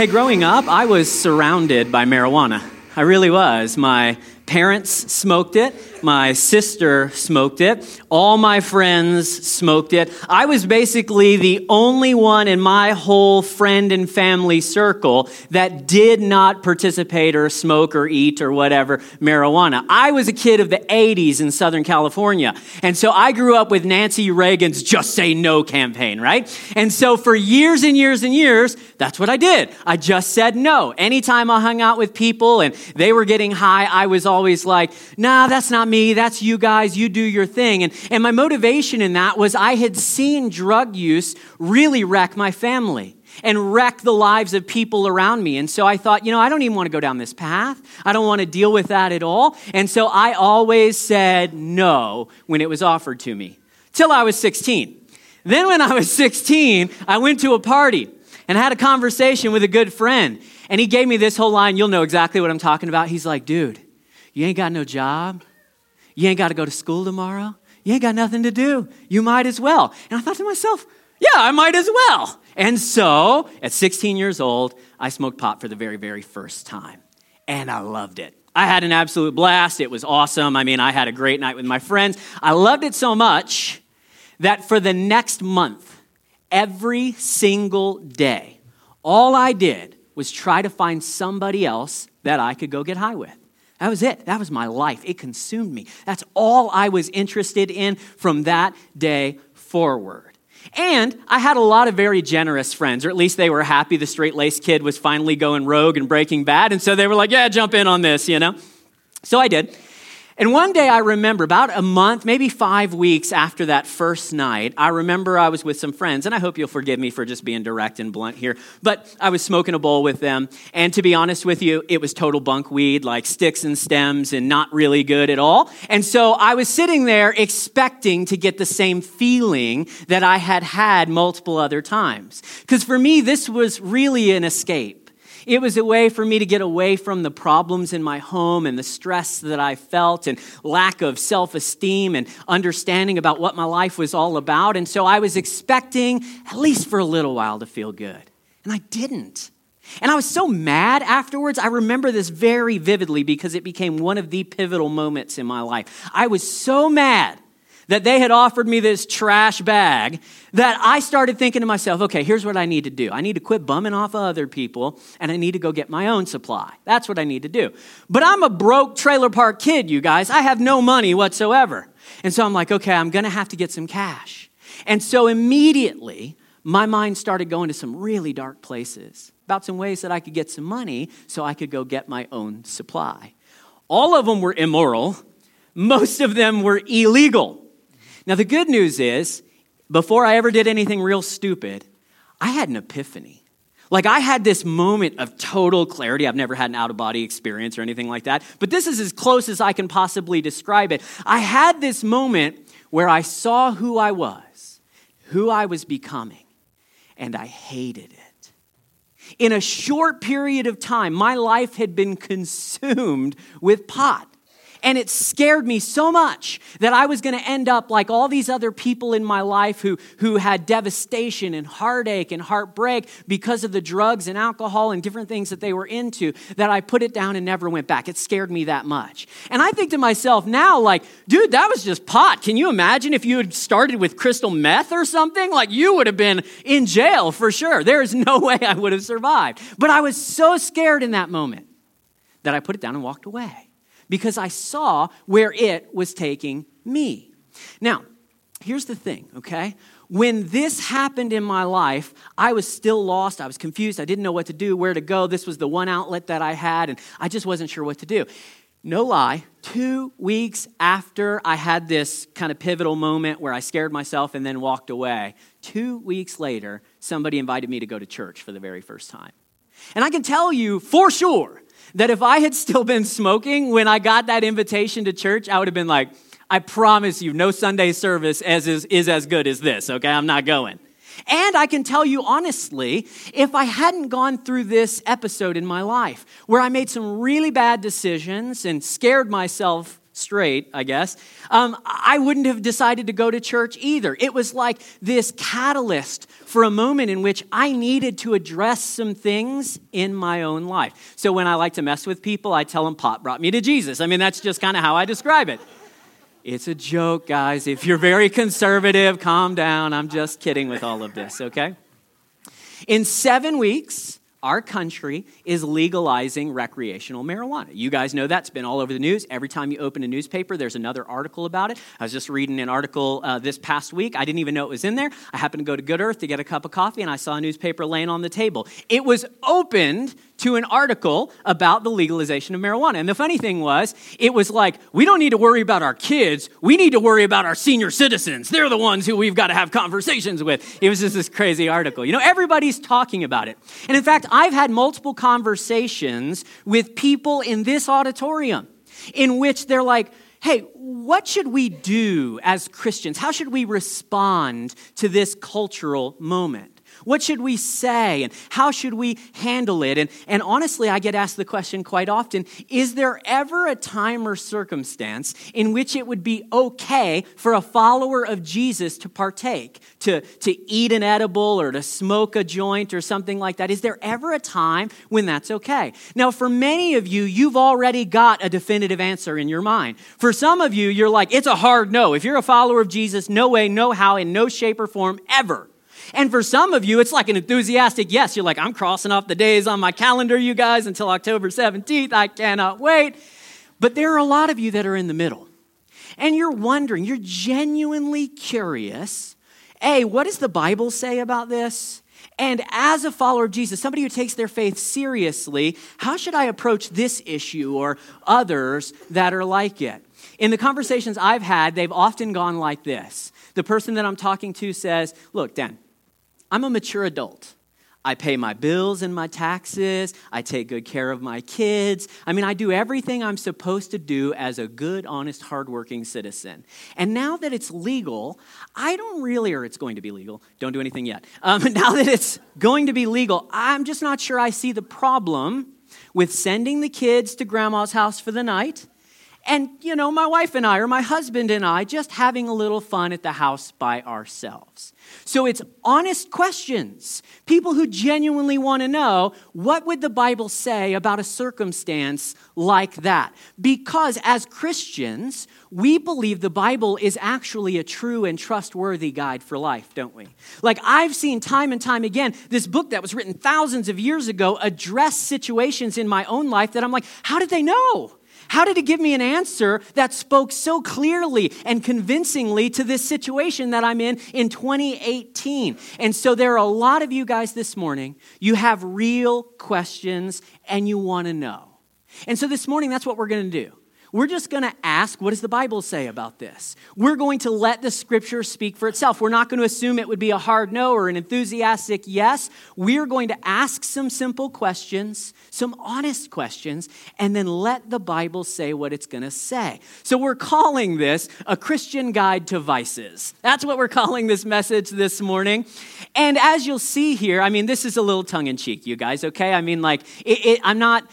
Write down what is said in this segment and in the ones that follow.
Hey, growing up, I was surrounded by marijuana. I really was. My parents smoked it. My sister smoked it. All my friends smoked it. I was basically the only one in my whole friend and family circle that did not participate or smoke or eat or whatever marijuana. I was a kid of the 80s in Southern California. And so I grew up with Nancy Reagan's Just Say No campaign, right? And so for years and years and years, that's what I did. I just said no. Anytime I hung out with people and they were getting high, I was always like, nah, that's not me. That's you guys. You do your thing. And, and my motivation in that was I had seen drug use really wreck my family and wreck the lives of people around me. And so I thought, you know, I don't even want to go down this path. I don't want to deal with that at all. And so I always said no when it was offered to me till I was 16. Then, when I was 16, I went to a party and had a conversation with a good friend. And he gave me this whole line. You'll know exactly what I'm talking about. He's like, dude, you ain't got no job. You ain't got to go to school tomorrow. You ain't got nothing to do. You might as well. And I thought to myself, yeah, I might as well. And so at 16 years old, I smoked pot for the very, very first time. And I loved it. I had an absolute blast. It was awesome. I mean, I had a great night with my friends. I loved it so much that for the next month, every single day, all I did was try to find somebody else that I could go get high with. That was it. That was my life. It consumed me. That's all I was interested in from that day forward. And I had a lot of very generous friends, or at least they were happy the straight laced kid was finally going rogue and breaking bad. And so they were like, yeah, jump in on this, you know? So I did. And one day I remember, about a month, maybe five weeks after that first night, I remember I was with some friends, and I hope you'll forgive me for just being direct and blunt here, but I was smoking a bowl with them. And to be honest with you, it was total bunk weed, like sticks and stems, and not really good at all. And so I was sitting there expecting to get the same feeling that I had had multiple other times. Because for me, this was really an escape. It was a way for me to get away from the problems in my home and the stress that I felt and lack of self esteem and understanding about what my life was all about. And so I was expecting, at least for a little while, to feel good. And I didn't. And I was so mad afterwards. I remember this very vividly because it became one of the pivotal moments in my life. I was so mad that they had offered me this trash bag that I started thinking to myself, okay, here's what I need to do. I need to quit bumming off of other people and I need to go get my own supply. That's what I need to do. But I'm a broke trailer park kid, you guys. I have no money whatsoever. And so I'm like, okay, I'm going to have to get some cash. And so immediately, my mind started going to some really dark places about some ways that I could get some money so I could go get my own supply. All of them were immoral, most of them were illegal. Now, the good news is, before I ever did anything real stupid, I had an epiphany. Like, I had this moment of total clarity. I've never had an out of body experience or anything like that, but this is as close as I can possibly describe it. I had this moment where I saw who I was, who I was becoming, and I hated it. In a short period of time, my life had been consumed with pot. And it scared me so much that I was going to end up like all these other people in my life who, who had devastation and heartache and heartbreak because of the drugs and alcohol and different things that they were into, that I put it down and never went back. It scared me that much. And I think to myself now, like, dude, that was just pot. Can you imagine if you had started with crystal meth or something? Like, you would have been in jail for sure. There is no way I would have survived. But I was so scared in that moment that I put it down and walked away because I saw where it was taking me. Now, here's the thing, okay? When this happened in my life, I was still lost. I was confused. I didn't know what to do, where to go. This was the one outlet that I had, and I just wasn't sure what to do. No lie, two weeks after I had this kind of pivotal moment where I scared myself and then walked away, two weeks later, somebody invited me to go to church for the very first time. And I can tell you for sure that if I had still been smoking when I got that invitation to church, I would have been like, I promise you, no Sunday service as is, is as good as this, okay? I'm not going. And I can tell you honestly, if I hadn't gone through this episode in my life where I made some really bad decisions and scared myself straight, I guess, um, I wouldn't have decided to go to church either. It was like this catalyst for a moment in which I needed to address some things in my own life. So when I like to mess with people, I tell them pot brought me to Jesus. I mean, that's just kind of how I describe it. It's a joke, guys. If you're very conservative, calm down. I'm just kidding with all of this, okay? In seven weeks, our country is legalizing recreational marijuana. You guys know that's been all over the news. Every time you open a newspaper, there's another article about it. I was just reading an article uh, this past week. I didn't even know it was in there. I happened to go to Good Earth to get a cup of coffee, and I saw a newspaper laying on the table. It was opened to an article about the legalization of marijuana. And the funny thing was, it was like, we don't need to worry about our kids. We need to worry about our senior citizens. They're the ones who we've got to have conversations with. It was just this crazy article. You know, everybody's talking about it. And in fact, I've had multiple conversations with people in this auditorium in which they're like, hey, what should we do as Christians? How should we respond to this cultural moment? What should we say and how should we handle it? And, and honestly, I get asked the question quite often is there ever a time or circumstance in which it would be okay for a follower of Jesus to partake, to, to eat an edible or to smoke a joint or something like that? Is there ever a time when that's okay? Now, for many of you, you've already got a definitive answer in your mind. For some of you, you're like, it's a hard no. If you're a follower of Jesus, no way, no how, in no shape or form ever and for some of you, it's like an enthusiastic yes. You're like, I'm crossing off the days on my calendar, you guys, until October 17th. I cannot wait. But there are a lot of you that are in the middle. And you're wondering, you're genuinely curious A, what does the Bible say about this? And as a follower of Jesus, somebody who takes their faith seriously, how should I approach this issue or others that are like it? In the conversations I've had, they've often gone like this. The person that I'm talking to says, Look, Dan, I'm a mature adult. I pay my bills and my taxes. I take good care of my kids. I mean, I do everything I'm supposed to do as a good, honest, hardworking citizen. And now that it's legal, I don't really, or it's going to be legal, don't do anything yet. Um, now that it's going to be legal, I'm just not sure I see the problem with sending the kids to grandma's house for the night and, you know, my wife and I, or my husband and I, just having a little fun at the house by ourselves. So it's honest questions. People who genuinely want to know what would the Bible say about a circumstance like that? Because as Christians, we believe the Bible is actually a true and trustworthy guide for life, don't we? Like I've seen time and time again, this book that was written thousands of years ago address situations in my own life that I'm like, how did they know? How did he give me an answer that spoke so clearly and convincingly to this situation that I'm in in 2018? And so there are a lot of you guys this morning, you have real questions and you want to know. And so this morning, that's what we're going to do. We're just going to ask, what does the Bible say about this? We're going to let the scripture speak for itself. We're not going to assume it would be a hard no or an enthusiastic yes. We're going to ask some simple questions, some honest questions, and then let the Bible say what it's going to say. So we're calling this a Christian guide to vices. That's what we're calling this message this morning. And as you'll see here, I mean, this is a little tongue in cheek, you guys, okay? I mean, like, it, it, I'm not.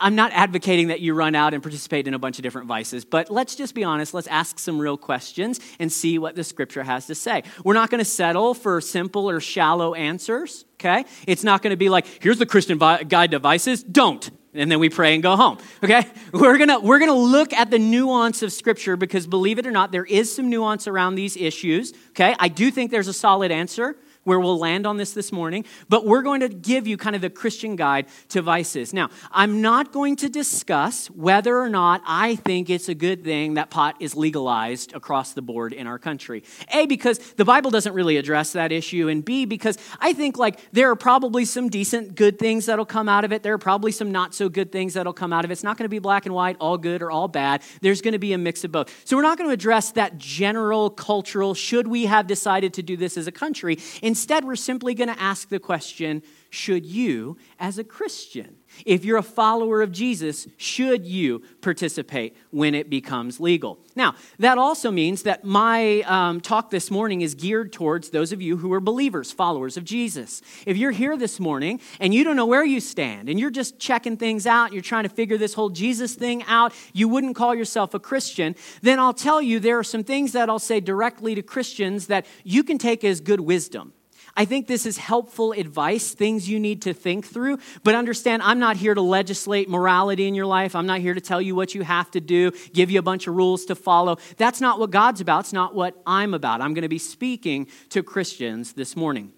I'm not advocating that you run out and participate in a bunch of different vices, but let's just be honest. Let's ask some real questions and see what the scripture has to say. We're not going to settle for simple or shallow answers, okay? It's not going to be like, here's the Christian guide to vices, don't. And then we pray and go home, okay? We're going to we're going to look at the nuance of scripture because believe it or not, there is some nuance around these issues, okay? I do think there's a solid answer where we'll land on this this morning, but we're going to give you kind of the Christian guide to vices. Now, I'm not going to discuss whether or not I think it's a good thing that pot is legalized across the board in our country. A, because the Bible doesn't really address that issue, and B, because I think like there are probably some decent good things that'll come out of it. There are probably some not so good things that'll come out of it. It's not going to be black and white, all good or all bad. There's going to be a mix of both. So we're not going to address that general cultural, should we have decided to do this as a country? Instead, we're simply going to ask the question should you, as a Christian, if you're a follower of Jesus, should you participate when it becomes legal? Now, that also means that my um, talk this morning is geared towards those of you who are believers, followers of Jesus. If you're here this morning and you don't know where you stand and you're just checking things out, you're trying to figure this whole Jesus thing out, you wouldn't call yourself a Christian, then I'll tell you there are some things that I'll say directly to Christians that you can take as good wisdom. I think this is helpful advice, things you need to think through. But understand, I'm not here to legislate morality in your life. I'm not here to tell you what you have to do, give you a bunch of rules to follow. That's not what God's about. It's not what I'm about. I'm going to be speaking to Christians this morning.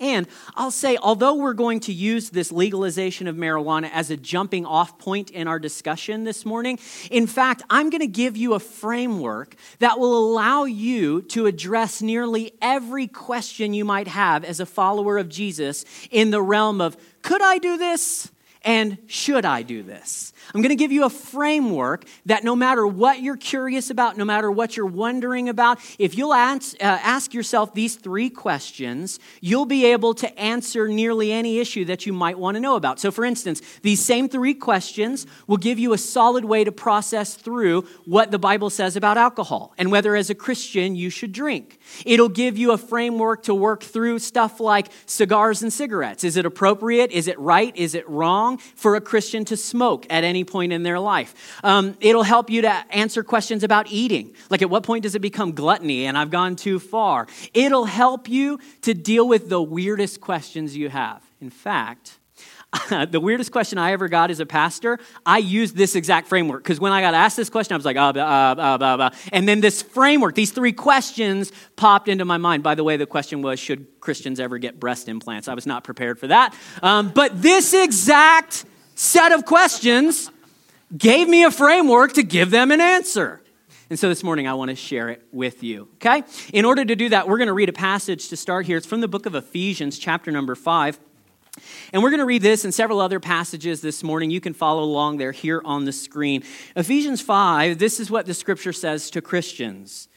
And I'll say, although we're going to use this legalization of marijuana as a jumping off point in our discussion this morning, in fact, I'm going to give you a framework that will allow you to address nearly every question you might have as a follower of Jesus in the realm of could I do this? And should I do this? I'm going to give you a framework that no matter what you're curious about, no matter what you're wondering about, if you'll ask, uh, ask yourself these three questions, you'll be able to answer nearly any issue that you might want to know about. So, for instance, these same three questions will give you a solid way to process through what the Bible says about alcohol and whether, as a Christian, you should drink. It'll give you a framework to work through stuff like cigars and cigarettes. Is it appropriate? Is it right? Is it wrong for a Christian to smoke at any any point in their life. Um, it'll help you to answer questions about eating. Like, at what point does it become gluttony and I've gone too far? It'll help you to deal with the weirdest questions you have. In fact, the weirdest question I ever got as a pastor, I used this exact framework because when I got asked this question, I was like, ah, blah, blah, blah, blah. And then this framework, these three questions popped into my mind. By the way, the question was, should Christians ever get breast implants? I was not prepared for that. Um, but this exact set of questions gave me a framework to give them an answer. And so this morning I want to share it with you. Okay? In order to do that, we're going to read a passage to start here. It's from the book of Ephesians, chapter number 5. And we're going to read this and several other passages this morning. You can follow along there here on the screen. Ephesians 5, this is what the scripture says to Christians.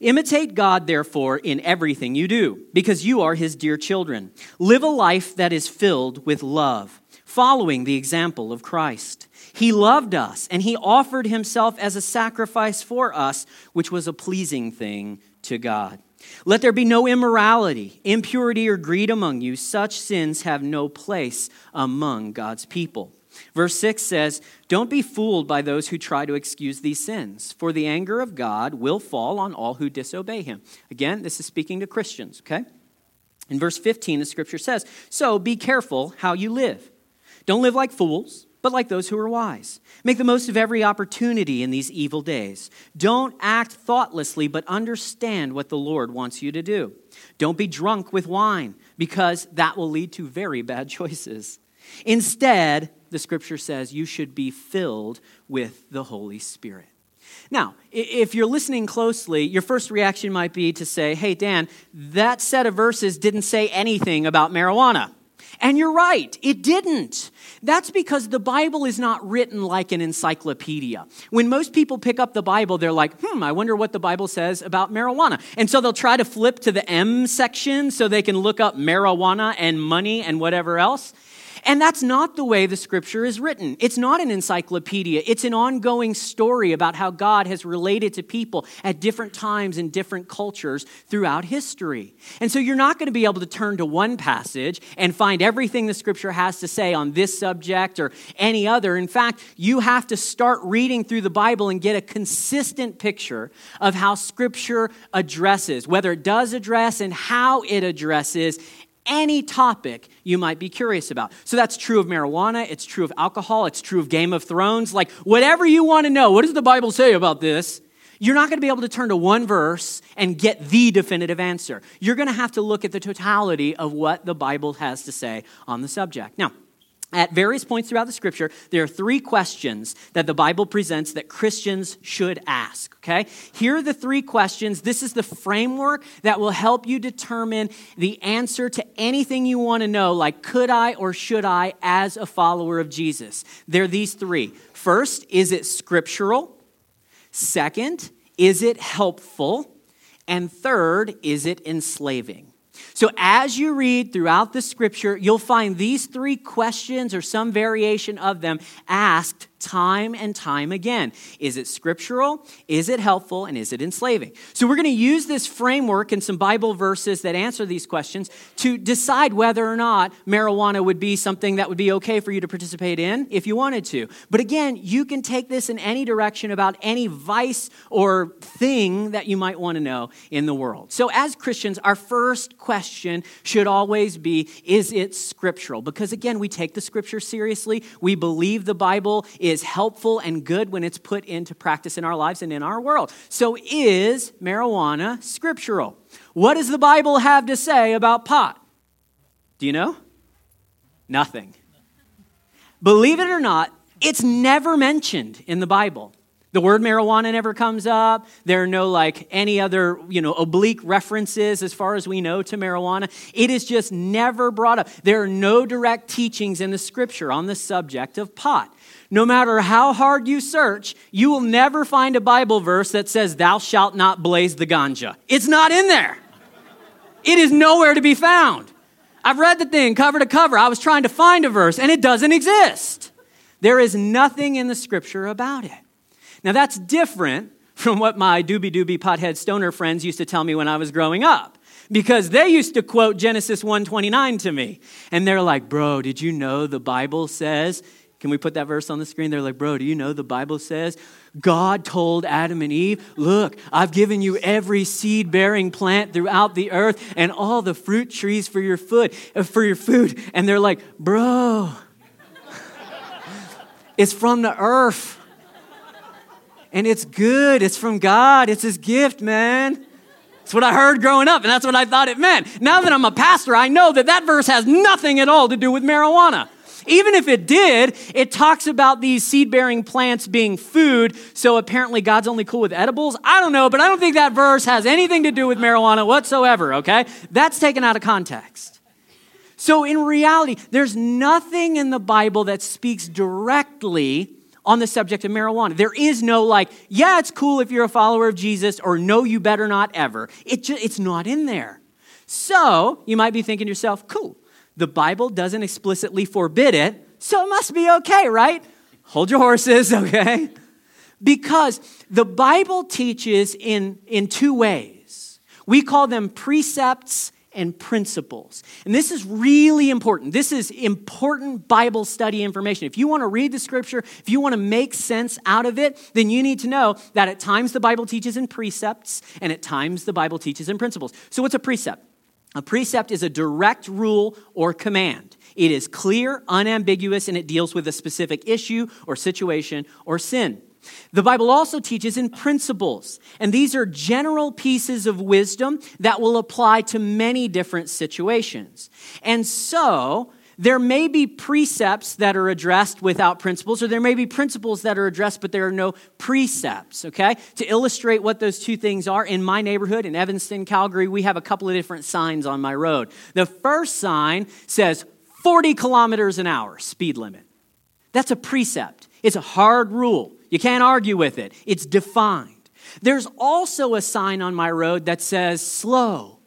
Imitate God, therefore, in everything you do, because you are his dear children. Live a life that is filled with love following the example of Christ. He loved us, and he offered himself as a sacrifice for us, which was a pleasing thing to God. Let there be no immorality, impurity, or greed among you. Such sins have no place among God's people. Verse 6 says, Don't be fooled by those who try to excuse these sins, for the anger of God will fall on all who disobey him. Again, this is speaking to Christians, okay? In verse 15, the scripture says, So be careful how you live don't live like fools, but like those who are wise. Make the most of every opportunity in these evil days. Don't act thoughtlessly, but understand what the Lord wants you to do. Don't be drunk with wine, because that will lead to very bad choices. Instead, the scripture says you should be filled with the Holy Spirit. Now, if you're listening closely, your first reaction might be to say, hey, Dan, that set of verses didn't say anything about marijuana. And you're right, it didn't. That's because the Bible is not written like an encyclopedia. When most people pick up the Bible, they're like, hmm, I wonder what the Bible says about marijuana. And so they'll try to flip to the M section so they can look up marijuana and money and whatever else. And that's not the way the scripture is written. It's not an encyclopedia, it's an ongoing story about how God has related to people at different times in different cultures throughout history. And so you're not going to be able to turn to one passage and find everything the scripture has to say on this subject or any other. In fact, you have to start reading through the Bible and get a consistent picture of how scripture addresses, whether it does address and how it addresses any topic you might be curious about. So that's true of marijuana, it's true of alcohol, it's true of Game of Thrones. Like, whatever you want to know, what does the Bible say about this? You're not going to be able to turn to one verse and get the definitive answer. You're going to have to look at the totality of what the Bible has to say on the subject. Now, at various points throughout the scripture, there are three questions that the Bible presents that Christians should ask. Okay? Here are the three questions. This is the framework that will help you determine the answer to anything you want to know, like could I or should I as a follower of Jesus? There are these three. First, is it scriptural? Second, is it helpful? And third, is it enslaving? So, as you read throughout the scripture, you'll find these three questions or some variation of them asked time and time again. Is it scriptural? Is it helpful? And is it enslaving? So, we're going to use this framework and some Bible verses that answer these questions to decide whether or not marijuana would be something that would be okay for you to participate in if you wanted to. But again, you can take this in any direction about any vice or thing that you might want to know in the world. So, as Christians, our first question should always be Is it scriptural? Because again, we take the scripture seriously, we believe the Bible is is helpful and good when it's put into practice in our lives and in our world. So, is marijuana scriptural? What does the Bible have to say about pot? Do you know? Nothing. Believe it or not, it's never mentioned in the Bible. The word marijuana never comes up. There are no like any other, you know, oblique references as far as we know to marijuana. It is just never brought up. There are no direct teachings in the scripture on the subject of pot. No matter how hard you search, you will never find a Bible verse that says, Thou shalt not blaze the ganja. It's not in there. It is nowhere to be found. I've read the thing cover to cover. I was trying to find a verse, and it doesn't exist. There is nothing in the scripture about it. Now, that's different from what my doobie doobie pothead stoner friends used to tell me when I was growing up because they used to quote Genesis 129 to me. And they're like, "Bro, did you know the Bible says can we put that verse on the screen? They're like, bro, do you know the Bible says God told Adam and Eve, Look, I've given you every seed bearing plant throughout the earth and all the fruit trees for your food, uh, for your food. And they're like, Bro, it's from the earth and it's good. It's from God. It's His gift, man. It's what I heard growing up, and that's what I thought it meant. Now that I'm a pastor, I know that that verse has nothing at all to do with marijuana. Even if it did, it talks about these seed bearing plants being food, so apparently God's only cool with edibles. I don't know, but I don't think that verse has anything to do with marijuana whatsoever, okay? That's taken out of context. So, in reality, there's nothing in the Bible that speaks directly on the subject of marijuana. There is no like, yeah, it's cool if you're a follower of Jesus, or no, you better not ever. It just, it's not in there. So you might be thinking to yourself, cool, the Bible doesn't explicitly forbid it, so it must be okay, right? Hold your horses, okay? Because the Bible teaches in, in two ways. We call them precepts and principles. And this is really important. This is important Bible study information. If you want to read the scripture, if you want to make sense out of it, then you need to know that at times the Bible teaches in precepts and at times the Bible teaches in principles. So, what's a precept? A precept is a direct rule or command. It is clear, unambiguous, and it deals with a specific issue or situation or sin. The Bible also teaches in principles, and these are general pieces of wisdom that will apply to many different situations. And so, there may be precepts that are addressed without principles, or there may be principles that are addressed, but there are no precepts, okay? To illustrate what those two things are, in my neighborhood, in Evanston, Calgary, we have a couple of different signs on my road. The first sign says 40 kilometers an hour speed limit. That's a precept, it's a hard rule. You can't argue with it, it's defined. There's also a sign on my road that says slow,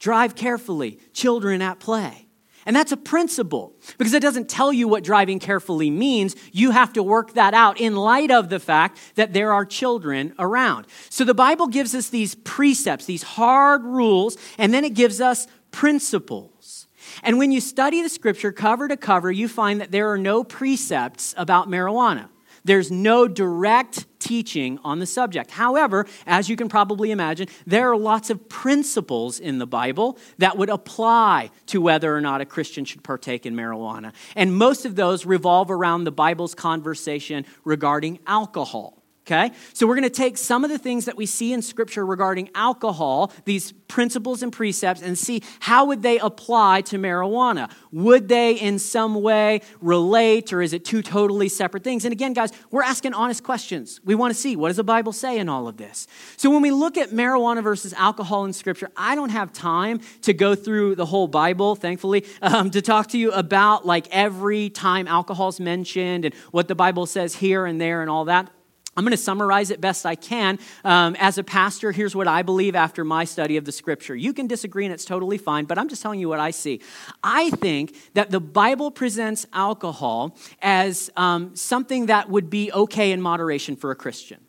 drive carefully, children at play. And that's a principle because it doesn't tell you what driving carefully means. You have to work that out in light of the fact that there are children around. So the Bible gives us these precepts, these hard rules, and then it gives us principles. And when you study the scripture cover to cover, you find that there are no precepts about marijuana. There's no direct teaching on the subject. However, as you can probably imagine, there are lots of principles in the Bible that would apply to whether or not a Christian should partake in marijuana. And most of those revolve around the Bible's conversation regarding alcohol. Okay? So we're going to take some of the things that we see in scripture regarding alcohol, these principles and precepts and see how would they apply to marijuana? Would they in some way relate or is it two totally separate things? And again, guys, we're asking honest questions. We want to see what does the Bible say in all of this. So when we look at marijuana versus alcohol in scripture, I don't have time to go through the whole Bible, thankfully, um, to talk to you about like every time alcohol is mentioned and what the Bible says here and there and all that. I'm going to summarize it best I can. Um, as a pastor, here's what I believe after my study of the scripture. You can disagree, and it's totally fine, but I'm just telling you what I see. I think that the Bible presents alcohol as um, something that would be okay in moderation for a Christian.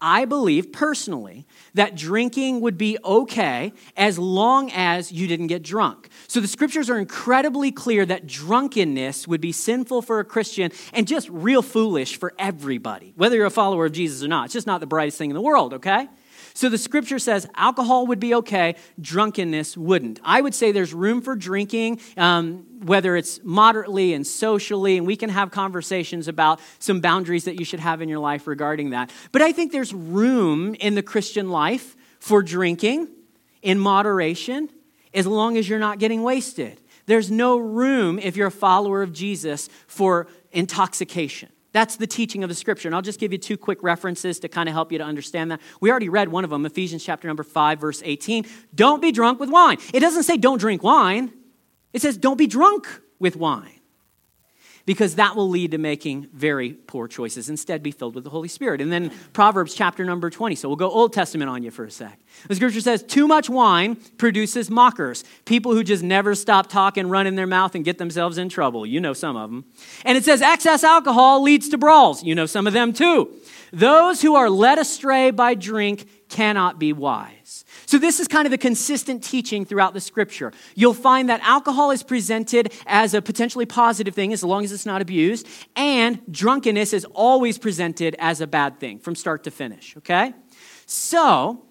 I believe personally that drinking would be okay as long as you didn't get drunk. So the scriptures are incredibly clear that drunkenness would be sinful for a Christian and just real foolish for everybody, whether you're a follower of Jesus or not. It's just not the brightest thing in the world, okay? So the scripture says alcohol would be okay, drunkenness wouldn't. I would say there's room for drinking, um, whether it's moderately and socially, and we can have conversations about some boundaries that you should have in your life regarding that. But I think there's room in the Christian life for drinking in moderation as long as you're not getting wasted. There's no room, if you're a follower of Jesus, for intoxication. That's the teaching of the scripture. And I'll just give you two quick references to kind of help you to understand that. We already read one of them, Ephesians chapter number 5, verse 18. Don't be drunk with wine. It doesn't say don't drink wine, it says don't be drunk with wine because that will lead to making very poor choices. Instead, be filled with the Holy Spirit. And then Proverbs chapter number 20. So we'll go Old Testament on you for a sec. The scripture says, Too much wine produces mockers, people who just never stop talking, run in their mouth, and get themselves in trouble. You know some of them. And it says, Excess alcohol leads to brawls. You know some of them too. Those who are led astray by drink cannot be wise. So, this is kind of the consistent teaching throughout the scripture. You'll find that alcohol is presented as a potentially positive thing as long as it's not abused, and drunkenness is always presented as a bad thing from start to finish, okay? So,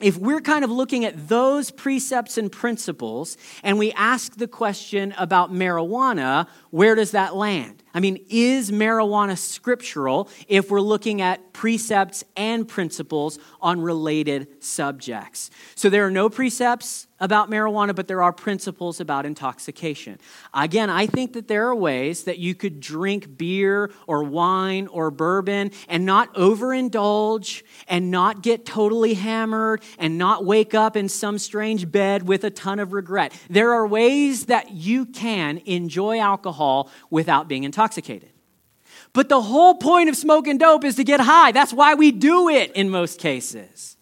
if we're kind of looking at those precepts and principles and we ask the question about marijuana, where does that land? I mean, is marijuana scriptural if we're looking at precepts and principles on related subjects? So there are no precepts about marijuana, but there are principles about intoxication. Again, I think that there are ways that you could drink beer or wine or bourbon and not overindulge and not get totally hammered and not wake up in some strange bed with a ton of regret. There are ways that you can enjoy alcohol without being intoxicated. But the whole point of smoking dope is to get high. That's why we do it in most cases.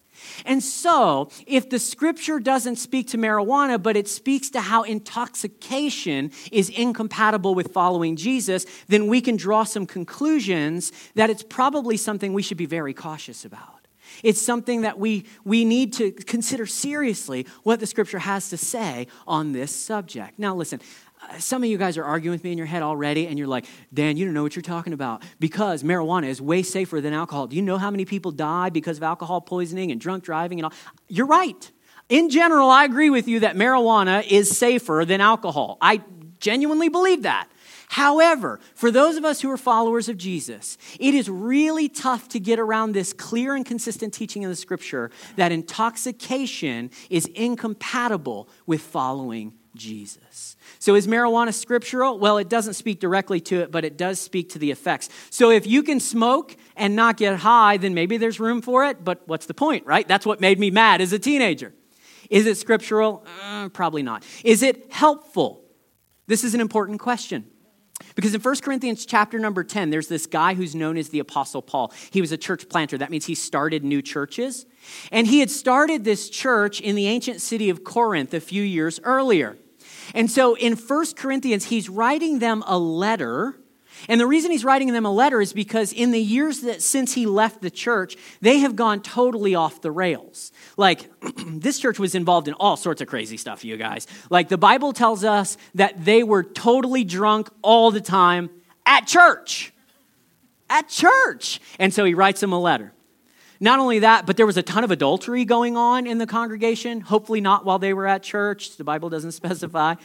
And so, if the scripture doesn't speak to marijuana, but it speaks to how intoxication is incompatible with following Jesus, then we can draw some conclusions that it's probably something we should be very cautious about. It's something that we, we need to consider seriously what the scripture has to say on this subject. Now, listen, some of you guys are arguing with me in your head already, and you're like, Dan, you don't know what you're talking about because marijuana is way safer than alcohol. Do you know how many people die because of alcohol poisoning and drunk driving and all? You're right. In general, I agree with you that marijuana is safer than alcohol. I genuinely believe that. However, for those of us who are followers of Jesus, it is really tough to get around this clear and consistent teaching in the scripture that intoxication is incompatible with following Jesus. So, is marijuana scriptural? Well, it doesn't speak directly to it, but it does speak to the effects. So, if you can smoke and not get high, then maybe there's room for it, but what's the point, right? That's what made me mad as a teenager. Is it scriptural? Uh, probably not. Is it helpful? This is an important question. Because in 1 Corinthians chapter number 10, there's this guy who's known as the Apostle Paul. He was a church planter. That means he started new churches. And he had started this church in the ancient city of Corinth a few years earlier. And so in First Corinthians, he's writing them a letter. And the reason he's writing them a letter is because in the years that since he left the church, they have gone totally off the rails. Like, this church was involved in all sorts of crazy stuff, you guys. Like, the Bible tells us that they were totally drunk all the time at church. At church. And so he writes them a letter. Not only that, but there was a ton of adultery going on in the congregation, hopefully not while they were at church. The Bible doesn't specify.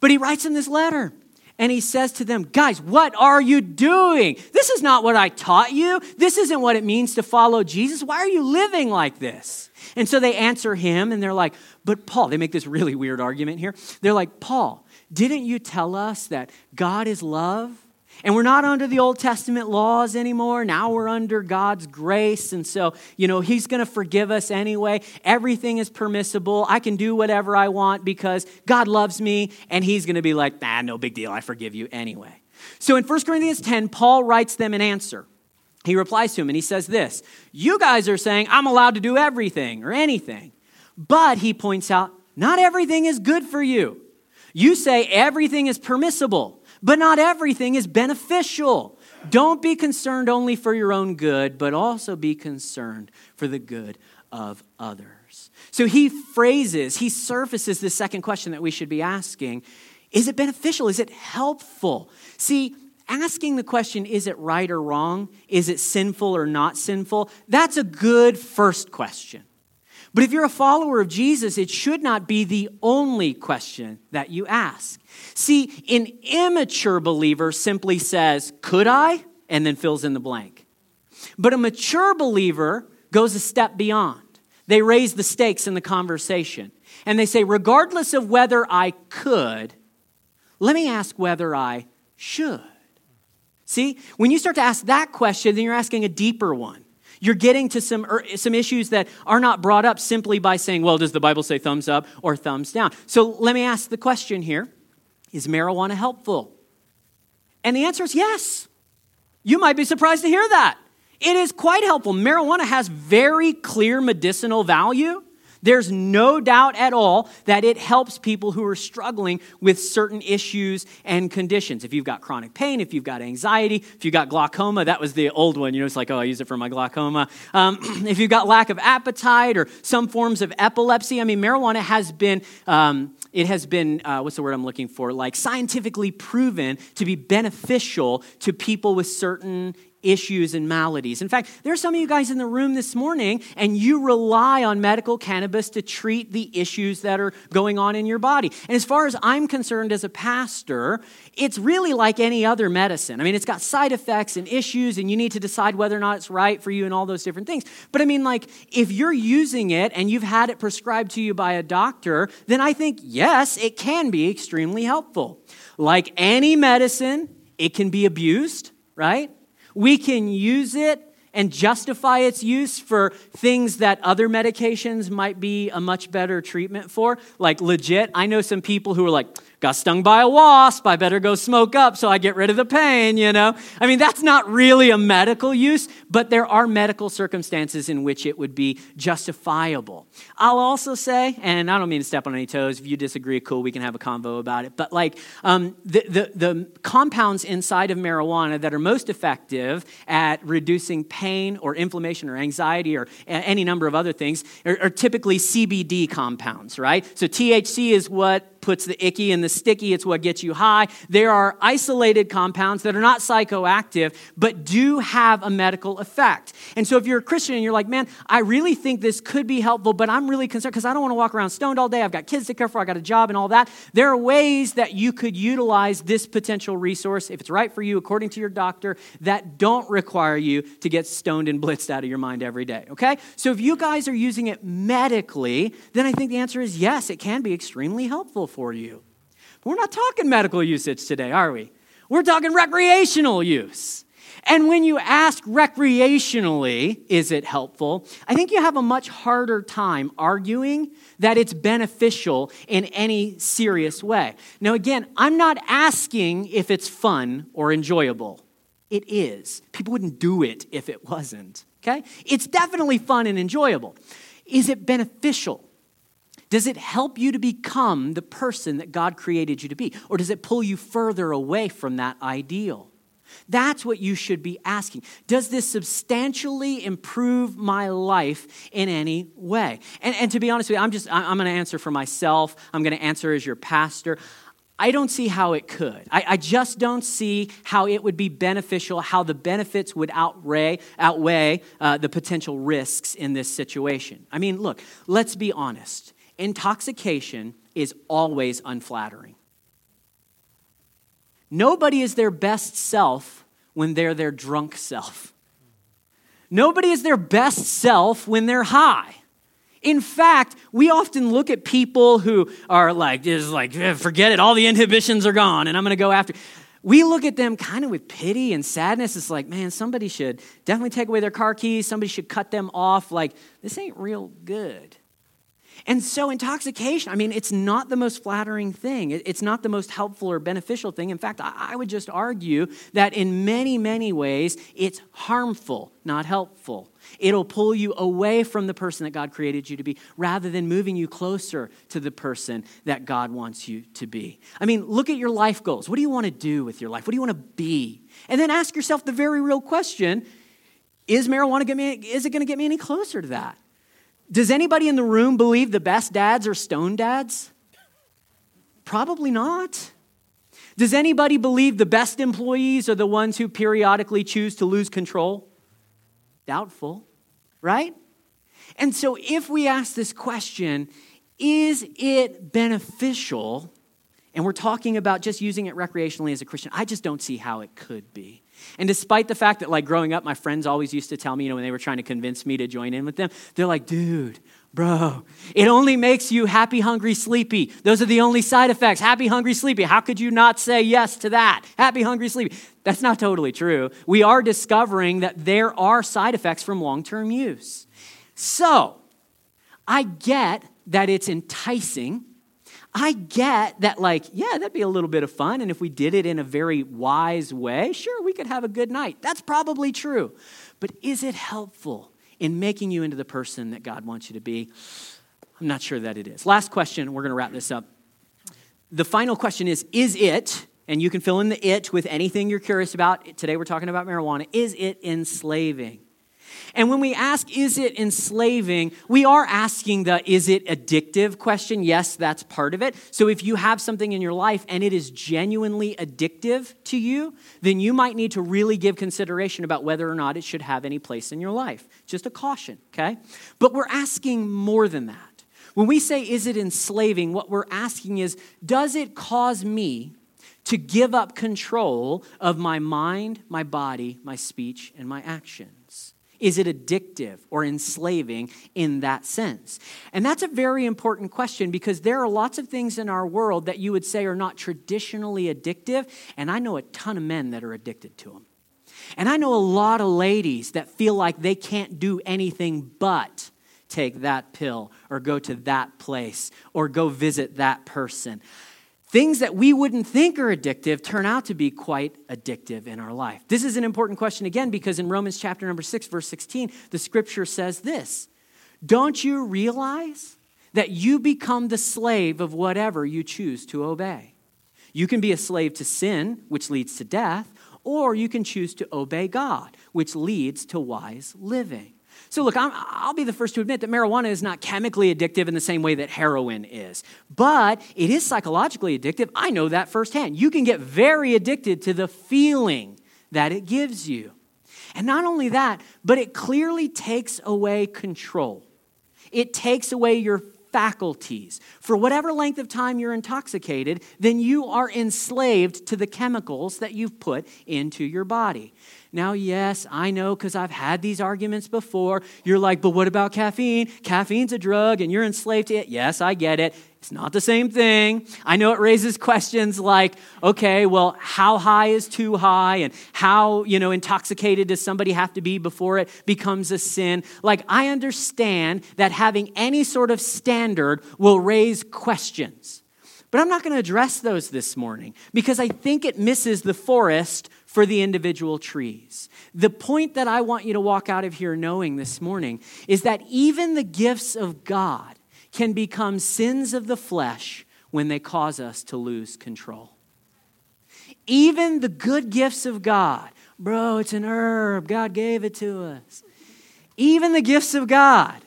But he writes in this letter and he says to them, Guys, what are you doing? This is not what I taught you. This isn't what it means to follow Jesus. Why are you living like this? And so they answer him and they're like, But Paul, they make this really weird argument here. They're like, Paul, didn't you tell us that God is love? And we're not under the Old Testament laws anymore. Now we're under God's grace. And so, you know, He's going to forgive us anyway. Everything is permissible. I can do whatever I want because God loves me. And He's going to be like, nah, no big deal. I forgive you anyway. So in 1 Corinthians 10, Paul writes them an answer. he replies to him and he says this You guys are saying I'm allowed to do everything or anything. But he points out, not everything is good for you. You say everything is permissible, but not everything is beneficial. Don't be concerned only for your own good, but also be concerned for the good of others. So he phrases, he surfaces the second question that we should be asking Is it beneficial? Is it helpful? See, asking the question, is it right or wrong? Is it sinful or not sinful? That's a good first question. But if you're a follower of Jesus, it should not be the only question that you ask. See, an immature believer simply says, Could I? and then fills in the blank. But a mature believer goes a step beyond. They raise the stakes in the conversation. And they say, Regardless of whether I could, let me ask whether I should. See, when you start to ask that question, then you're asking a deeper one. You're getting to some, er, some issues that are not brought up simply by saying, well, does the Bible say thumbs up or thumbs down? So let me ask the question here Is marijuana helpful? And the answer is yes. You might be surprised to hear that. It is quite helpful. Marijuana has very clear medicinal value. There's no doubt at all that it helps people who are struggling with certain issues and conditions. If you've got chronic pain, if you've got anxiety, if you've got glaucoma, that was the old one. You know, it's like, oh, I use it for my glaucoma. Um, if you've got lack of appetite or some forms of epilepsy, I mean, marijuana has been. Um, it has been, uh, what's the word I'm looking for? Like scientifically proven to be beneficial to people with certain issues and maladies. In fact, there are some of you guys in the room this morning, and you rely on medical cannabis to treat the issues that are going on in your body. And as far as I'm concerned as a pastor, it's really like any other medicine. I mean, it's got side effects and issues, and you need to decide whether or not it's right for you and all those different things. But I mean, like, if you're using it and you've had it prescribed to you by a doctor, then I think, yes, it can be extremely helpful. Like any medicine, it can be abused, right? We can use it and justify its use for things that other medications might be a much better treatment for. Like, legit, I know some people who are like, got stung by a wasp, I better go smoke up so I get rid of the pain, you know? I mean, that's not really a medical use, but there are medical circumstances in which it would be justifiable. I'll also say, and I don't mean to step on any toes, if you disagree, cool, we can have a convo about it, but like um, the, the, the compounds inside of marijuana that are most effective at reducing pain or inflammation or anxiety or any number of other things are, are typically CBD compounds, right? So THC is what puts the icky and the sticky, it's what gets you high. There are isolated compounds that are not psychoactive, but do have a medical effect. And so if you're a Christian and you're like, man, I really think this could be helpful, but I'm really concerned because I don't want to walk around stoned all day. I've got kids to care for, I got a job and all that. There are ways that you could utilize this potential resource, if it's right for you, according to your doctor, that don't require you to get stoned and blitzed out of your mind every day. Okay? So if you guys are using it medically, then I think the answer is yes, it can be extremely helpful for you. But we're not talking medical usage today, are we? We're talking recreational use. And when you ask recreationally, is it helpful? I think you have a much harder time arguing that it's beneficial in any serious way. Now, again, I'm not asking if it's fun or enjoyable. It is. People wouldn't do it if it wasn't, okay? It's definitely fun and enjoyable. Is it beneficial? Does it help you to become the person that God created you to be? Or does it pull you further away from that ideal? That's what you should be asking. Does this substantially improve my life in any way? And, and to be honest with you, I'm just, I'm going to answer for myself. I'm going to answer as your pastor. I don't see how it could. I, I, just don't see how it would be beneficial, how the benefits would outweigh, outweigh uh, the potential risks in this situation. I mean, look, let's be honest intoxication is always unflattering. Nobody is their best self when they're their drunk self. Nobody is their best self when they're high. In fact, we often look at people who are like, just like, eh, forget it, all the inhibitions are gone, and I'm gonna go after. We look at them kind of with pity and sadness. It's like, man, somebody should definitely take away their car keys. Somebody should cut them off. Like, this ain't real good. And so, intoxication, I mean, it's not the most flattering thing. It's not the most helpful or beneficial thing. In fact, I would just argue that in many, many ways, it's harmful, not helpful. It'll pull you away from the person that God created you to be rather than moving you closer to the person that God wants you to be. I mean, look at your life goals. What do you want to do with your life? What do you want to be? And then ask yourself the very real question is marijuana me, is it going to get me any closer to that? Does anybody in the room believe the best dads are stone dads? Probably not. Does anybody believe the best employees are the ones who periodically choose to lose control? Doubtful, right? And so, if we ask this question, is it beneficial? And we're talking about just using it recreationally as a Christian. I just don't see how it could be. And despite the fact that, like, growing up, my friends always used to tell me, you know, when they were trying to convince me to join in with them, they're like, dude, bro, it only makes you happy, hungry, sleepy. Those are the only side effects happy, hungry, sleepy. How could you not say yes to that? Happy, hungry, sleepy. That's not totally true. We are discovering that there are side effects from long term use. So, I get that it's enticing I get that, like, yeah, that'd be a little bit of fun. And if we did it in a very wise way, sure, we could have a good night. That's probably true. But is it helpful in making you into the person that God wants you to be? I'm not sure that it is. Last question, we're going to wrap this up. The final question is Is it, and you can fill in the it with anything you're curious about. Today we're talking about marijuana. Is it enslaving? And when we ask, is it enslaving, we are asking the is it addictive question. Yes, that's part of it. So if you have something in your life and it is genuinely addictive to you, then you might need to really give consideration about whether or not it should have any place in your life. Just a caution, okay? But we're asking more than that. When we say, is it enslaving, what we're asking is, does it cause me to give up control of my mind, my body, my speech, and my action? Is it addictive or enslaving in that sense? And that's a very important question because there are lots of things in our world that you would say are not traditionally addictive, and I know a ton of men that are addicted to them. And I know a lot of ladies that feel like they can't do anything but take that pill or go to that place or go visit that person. Things that we wouldn't think are addictive turn out to be quite addictive in our life. This is an important question again because in Romans chapter number 6 verse 16 the scripture says this. Don't you realize that you become the slave of whatever you choose to obey? You can be a slave to sin, which leads to death, or you can choose to obey God, which leads to wise living. So, look, i will be the first to admit that marijuana is not chemically addictive in the same way that heroin is, but it is psychologically addictive. I know that firsthand. You can get very addicted to the feeling that it gives you. And not only that, but it clearly takes away control. It takes away your faculties. For whatever length of time you're intoxicated, then you are enslaved to the chemicals that you've put into your body. Now, yes, I know because I've had these arguments before. You're like, but what about caffeine? Caffeine's a drug and you're enslaved to it. Yes, I get it. It's not the same thing. I know it raises questions like, okay, well, how high is too high and how, you know, intoxicated does somebody have to be before it becomes a sin? Like, I understand that having any sort of standard will raise questions. But I'm not going to address those this morning because I think it misses the forest for the individual trees. The point that I want you to walk out of here knowing this morning is that even the gifts of God can become sins of the flesh when they cause us to lose control. Even the good gifts of God, bro, it's an herb, God gave it to us. Even the gifts of God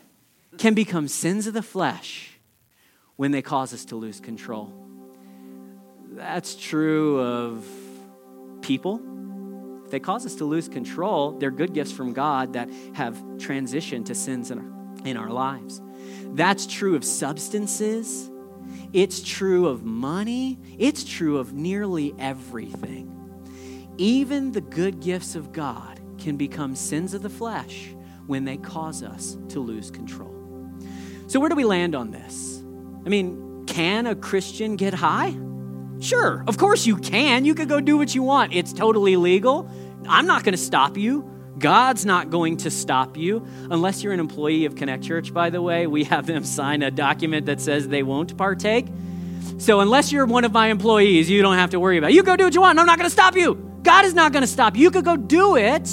can become sins of the flesh when they cause us to lose control. That's true of people they cause us to lose control, they're good gifts from God that have transitioned to sins in our, in our lives. That's true of substances. It's true of money. It's true of nearly everything. Even the good gifts of God can become sins of the flesh when they cause us to lose control. So, where do we land on this? I mean, can a Christian get high? Sure, of course you can. You could go do what you want. It's totally legal. I'm not going to stop you God's not going to stop you unless you're an employee of Connect Church, by the way. We have them sign a document that says they won't partake. So, unless you're one of my employees, you don't have to worry about it. You go do what you want. I'm not going to stop you. God is not going to stop you. You could go do it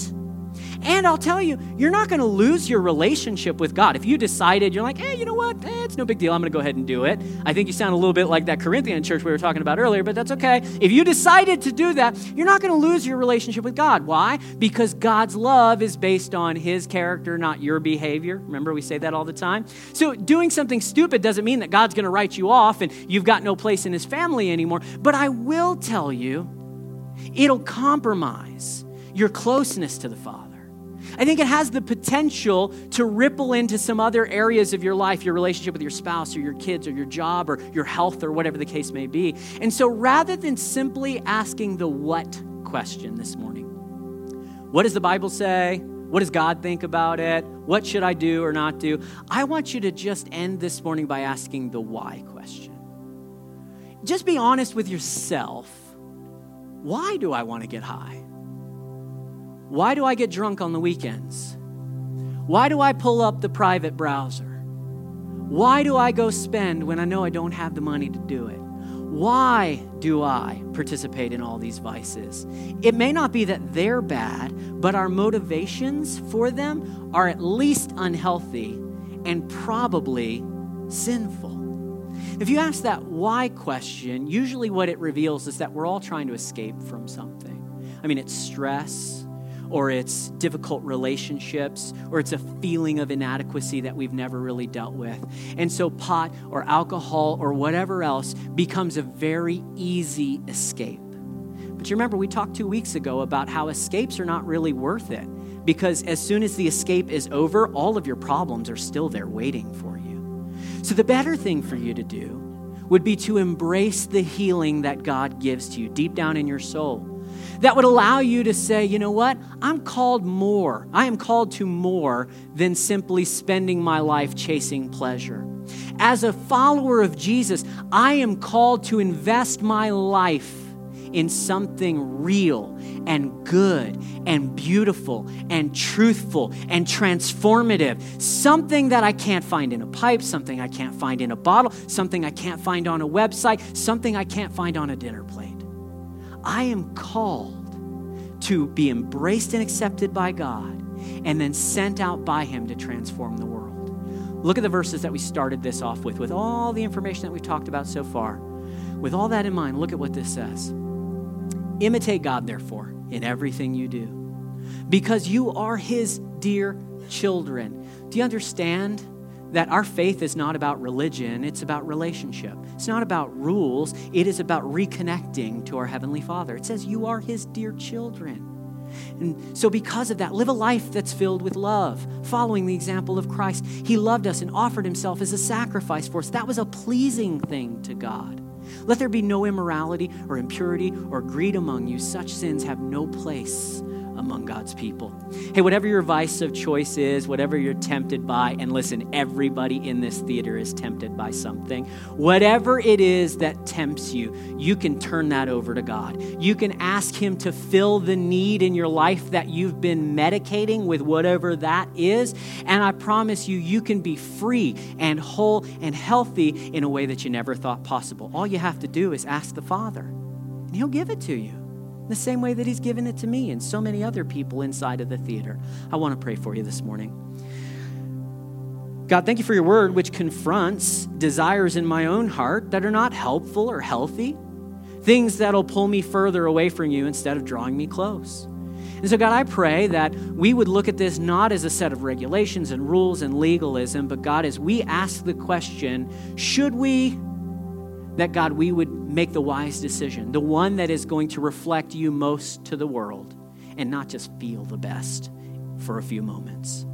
and I'll tell you, you're not going to lose your relationship with God. If you decided, you're like, hey, you know what? Eh, it's no big deal. I'm going to go ahead and do it. I think you sound a little bit like that Corinthian church we were talking about earlier, but that's okay. If you decided to do that, you're not going to lose your relationship with God. Why? Because God's love is based on His character, not your behavior. Remember, we say that all the time. So doing something stupid doesn't mean that God's going to write you off and you've got no place in His family anymore. But I will tell you, it'll compromise your closeness to the Father. I think it has the potential to ripple into some other areas of your life, your relationship with your spouse or your kids or your job or your health or whatever the case may be. And so rather than simply asking the what question this morning, what does the Bible say? What does God think about it? What should I do or not do? I want you to just end this morning by asking the why question. Just be honest with yourself. Why do I want to get high? Why do I get drunk on the weekends? Why do I pull up the private browser? Why do I go spend when I know I don't have the money to do it? Why do I participate in all these vices? It may not be that they're bad, but our motivations for them are at least unhealthy and probably sinful. If you ask that why question, usually what it reveals is that we're all trying to escape from something. I mean, it's stress, or it's difficult relationships, or it's a feeling of inadequacy that we've never really dealt with. And so, pot or alcohol or whatever else becomes a very easy escape. But you remember, we talked two weeks ago about how escapes are not really worth it because as soon as the escape is over, all of your problems are still there waiting for you. So, the better thing for you to do would be to embrace the healing that God gives to you deep down in your soul that would allow you to say, you know what? I'm called more. I am called to more than simply spending my life chasing pleasure. As a follower of Jesus, I am called to invest my life in something real and good and beautiful and truthful and transformative. Something that I can't find in a pipe, something I can't find in a bottle, something I can't find on a website, something I can't find on a dinner plate. I am called to be embraced and accepted by God and then sent out by Him to transform the world. Look at the verses that we started this off with, with all the information that we've talked about so far. With all that in mind, look at what this says Imitate God, therefore, in everything you do, because you are His dear children. Do you understand? That our faith is not about religion, it's about relationship. It's not about rules, it is about reconnecting to our Heavenly Father. It says, You are His dear children. And so, because of that, live a life that's filled with love, following the example of Christ. He loved us and offered Himself as a sacrifice for us. That was a pleasing thing to God. Let there be no immorality or impurity or greed among you. Such sins have no place among God's people. Hey, whatever your vice of choice is, whatever you're tempted by, and listen, everybody in this theater is tempted by something. Whatever it is that tempts you, you can turn that over to God. You can ask Him to fill the need in your life that you've been medicating with whatever that is. And I promise you, you can be free and whole and healthy in a way that you never thought possible. All you have to do is ask the Father, and He'll give it to you the same way that He's given it to me and so many other people inside of the theater. I want to pray for you this morning. God, thank you for your word, which confronts desires in my own heart that are not helpful or healthy, things that'll pull me further away from you instead of drawing me close. And so, God, I pray that we would look at this not as a set of regulations and rules and legalism, but God, as we ask the question, should we that God, we would make the wise decision, the one that is going to reflect you most to the world and not just feel the best for a few moments.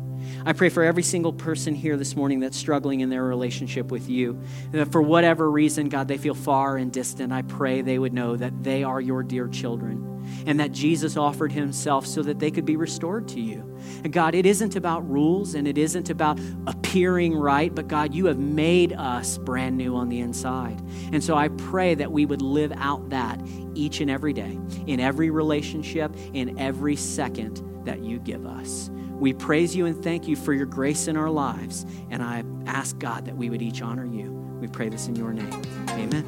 I pray for every single person here this morning that's struggling in their relationship with you. That for whatever reason, God, they feel far and distant. I pray they would know that they are your dear children and that Jesus offered himself so that they could be restored to you. And God, it isn't about rules and it isn't about appearing right, but God, you have made us brand new on the inside. And so I pray that we would live out that each and every day, in every relationship, in every second that you give us. We praise you and thank you for your grace in our lives. And I ask God that we would each honor you. We pray this in your name. Amen.